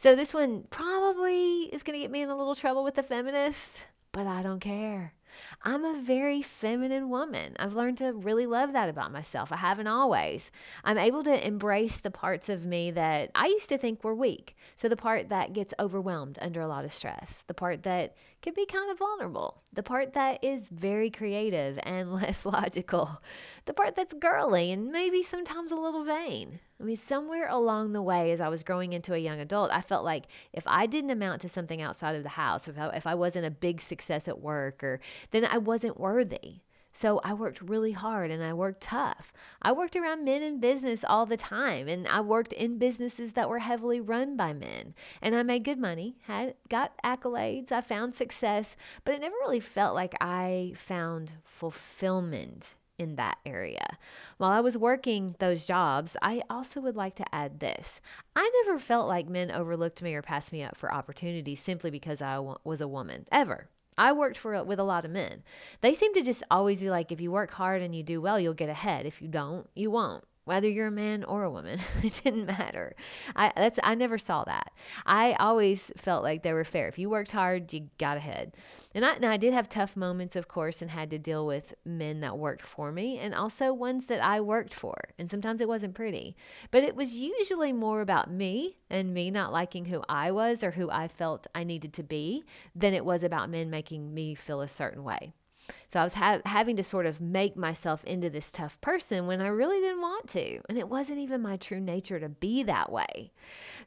So this one probably is going to get me in a little trouble with the feminists, but I don't care. I'm a very feminine woman. I've learned to really love that about myself. I haven't always. I'm able to embrace the parts of me that I used to think were weak. So, the part that gets overwhelmed under a lot of stress, the part that can be kind of vulnerable, the part that is very creative and less logical, the part that's girly and maybe sometimes a little vain. I mean, somewhere along the way, as I was growing into a young adult, I felt like if I didn't amount to something outside of the house, if I, if I wasn't a big success at work, or then I wasn't worthy. So I worked really hard and I worked tough. I worked around men in business all the time and I worked in businesses that were heavily run by men. And I made good money, had got accolades, I found success, but it never really felt like I found fulfillment in that area. While I was working those jobs, I also would like to add this. I never felt like men overlooked me or passed me up for opportunities simply because I was a woman, ever. I worked for uh, with a lot of men. They seem to just always be like, if you work hard and you do well, you'll get ahead. If you don't, you won't whether you're a man or a woman. it didn't matter. I that's I never saw that. I always felt like they were fair. If you worked hard, you got ahead. And I, and I did have tough moments, of course, and had to deal with men that worked for me and also ones that I worked for. And sometimes it wasn't pretty. But it was usually more about me and me not liking who I was or who I felt I needed to be than it was about men making me feel a certain way. So I was ha- having to sort of make myself into this tough person when I really didn't want to. And it wasn't even my true nature to be that way.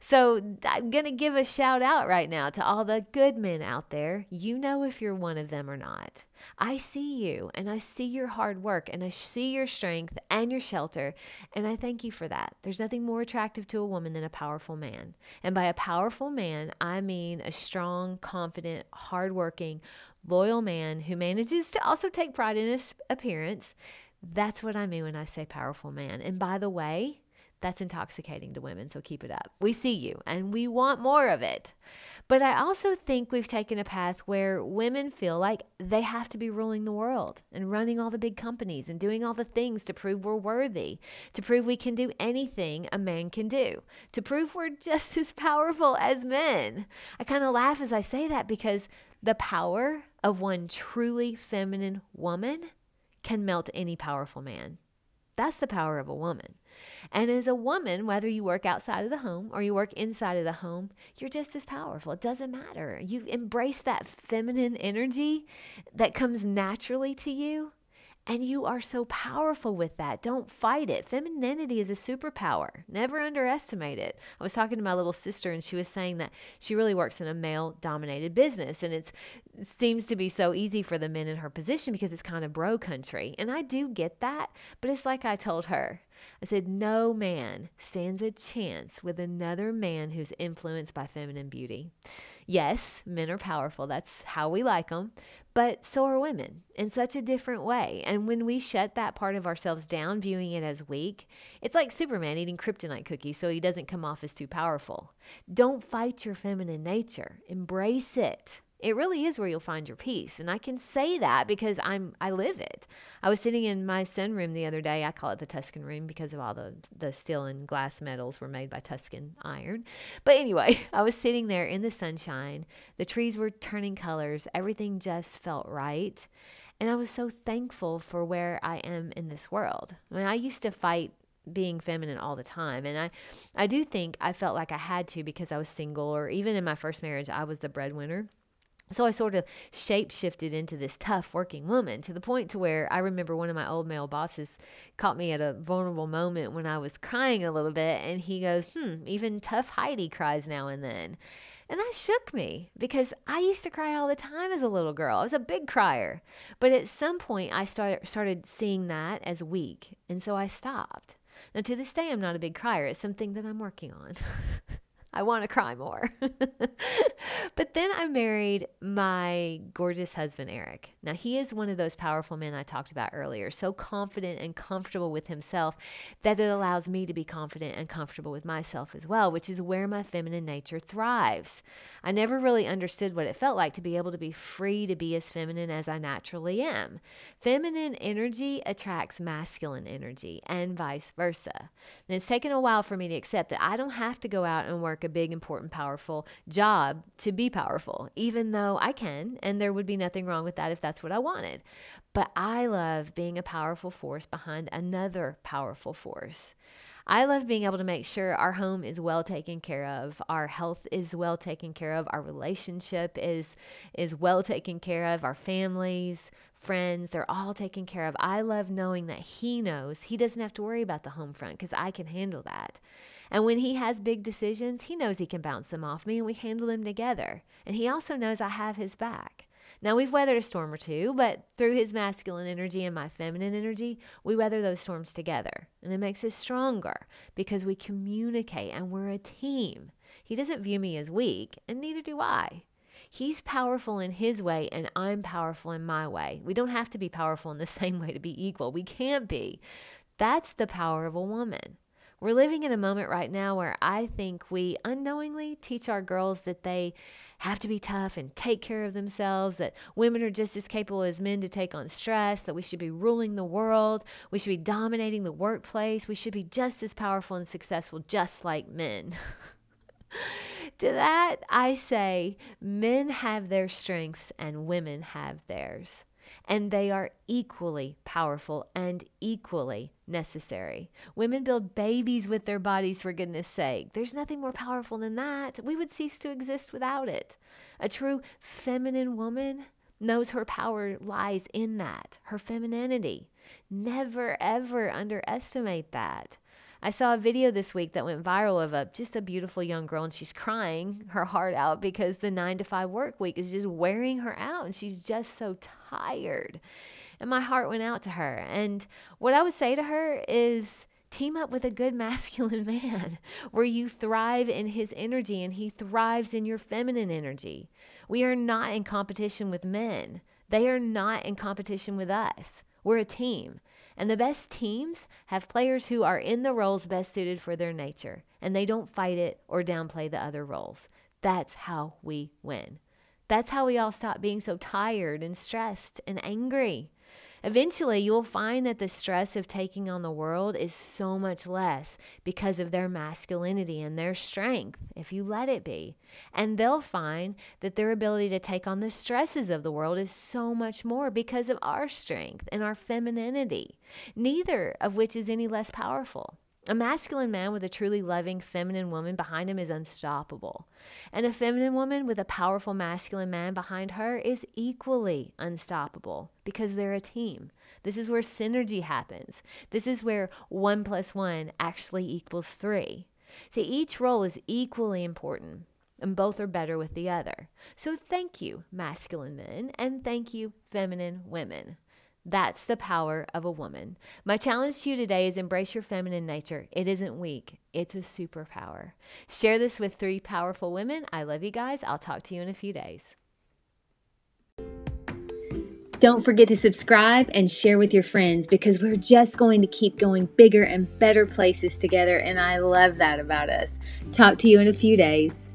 So I'm going to give a shout out right now to all the good men out there. You know if you're one of them or not. I see you and I see your hard work and I see your strength and your shelter. And I thank you for that. There's nothing more attractive to a woman than a powerful man. And by a powerful man, I mean a strong, confident, hardworking, loyal man who manages to also take pride in his appearance. That's what I mean when I say powerful man. And by the way, that's intoxicating to women, so keep it up. We see you and we want more of it. But I also think we've taken a path where women feel like they have to be ruling the world and running all the big companies and doing all the things to prove we're worthy, to prove we can do anything a man can do, to prove we're just as powerful as men. I kind of laugh as I say that because the power of one truly feminine woman can melt any powerful man. That's the power of a woman. And as a woman, whether you work outside of the home or you work inside of the home, you're just as powerful. It doesn't matter. You embrace that feminine energy that comes naturally to you and you are so powerful with that. Don't fight it. Femininity is a superpower. Never underestimate it. I was talking to my little sister, and she was saying that she really works in a male dominated business. And it seems to be so easy for the men in her position because it's kind of bro country. And I do get that. But it's like I told her I said, No man stands a chance with another man who's influenced by feminine beauty. Yes, men are powerful. That's how we like them. But so are women in such a different way. And when we shut that part of ourselves down, viewing it as weak, it's like Superman eating kryptonite cookies so he doesn't come off as too powerful. Don't fight your feminine nature, embrace it. It really is where you'll find your peace. And I can say that because I'm I live it. I was sitting in my sunroom the other day. I call it the Tuscan room because of all the the steel and glass metals were made by Tuscan iron. But anyway, I was sitting there in the sunshine. The trees were turning colors. Everything just felt right. And I was so thankful for where I am in this world. I mean, I used to fight being feminine all the time and i i do think i felt like i had to because i was single or even in my first marriage i was the breadwinner so I sort of shape shifted into this tough working woman to the point to where I remember one of my old male bosses caught me at a vulnerable moment when I was crying a little bit and he goes, "Hmm, even tough Heidi cries now and then." And that shook me because I used to cry all the time as a little girl. I was a big crier. But at some point I started started seeing that as weak, and so I stopped. Now to this day I'm not a big crier. It's something that I'm working on. I want to cry more. but then I married my gorgeous husband, Eric. Now, he is one of those powerful men I talked about earlier, so confident and comfortable with himself that it allows me to be confident and comfortable with myself as well, which is where my feminine nature thrives. I never really understood what it felt like to be able to be free to be as feminine as I naturally am. Feminine energy attracts masculine energy and vice versa. And it's taken a while for me to accept that I don't have to go out and work a big, important, powerful job to be powerful, even though I can, and there would be nothing wrong with that if that's what I wanted. But I love being a powerful force behind another powerful force. I love being able to make sure our home is well taken care of, our health is well taken care of, our relationship is is well taken care of, our families, friends, they're all taken care of. I love knowing that he knows he doesn't have to worry about the home front because I can handle that. And when he has big decisions, he knows he can bounce them off me and we handle them together. And he also knows I have his back. Now, we've weathered a storm or two, but through his masculine energy and my feminine energy, we weather those storms together. And it makes us stronger because we communicate and we're a team. He doesn't view me as weak, and neither do I. He's powerful in his way, and I'm powerful in my way. We don't have to be powerful in the same way to be equal. We can't be. That's the power of a woman. We're living in a moment right now where I think we unknowingly teach our girls that they have to be tough and take care of themselves, that women are just as capable as men to take on stress, that we should be ruling the world, we should be dominating the workplace, we should be just as powerful and successful, just like men. to that, I say men have their strengths and women have theirs and they are equally powerful and equally necessary. Women build babies with their bodies, for goodness sake. There's nothing more powerful than that. We would cease to exist without it. A true feminine woman knows her power lies in that, her femininity. Never, ever underestimate that. I saw a video this week that went viral of a just a beautiful young girl and she's crying her heart out because the 9 to 5 work week is just wearing her out and she's just so tired. And my heart went out to her. And what I would say to her is team up with a good masculine man where you thrive in his energy and he thrives in your feminine energy. We are not in competition with men. They are not in competition with us. We're a team. And the best teams have players who are in the roles best suited for their nature, and they don't fight it or downplay the other roles. That's how we win. That's how we all stop being so tired and stressed and angry. Eventually, you will find that the stress of taking on the world is so much less because of their masculinity and their strength, if you let it be. And they'll find that their ability to take on the stresses of the world is so much more because of our strength and our femininity, neither of which is any less powerful. A masculine man with a truly loving feminine woman behind him is unstoppable. And a feminine woman with a powerful masculine man behind her is equally unstoppable because they're a team. This is where synergy happens. This is where one plus one actually equals three. So each role is equally important and both are better with the other. So thank you, masculine men, and thank you, feminine women. That's the power of a woman. My challenge to you today is embrace your feminine nature. It isn't weak, it's a superpower. Share this with three powerful women. I love you guys. I'll talk to you in a few days. Don't forget to subscribe and share with your friends because we're just going to keep going bigger and better places together, and I love that about us. Talk to you in a few days.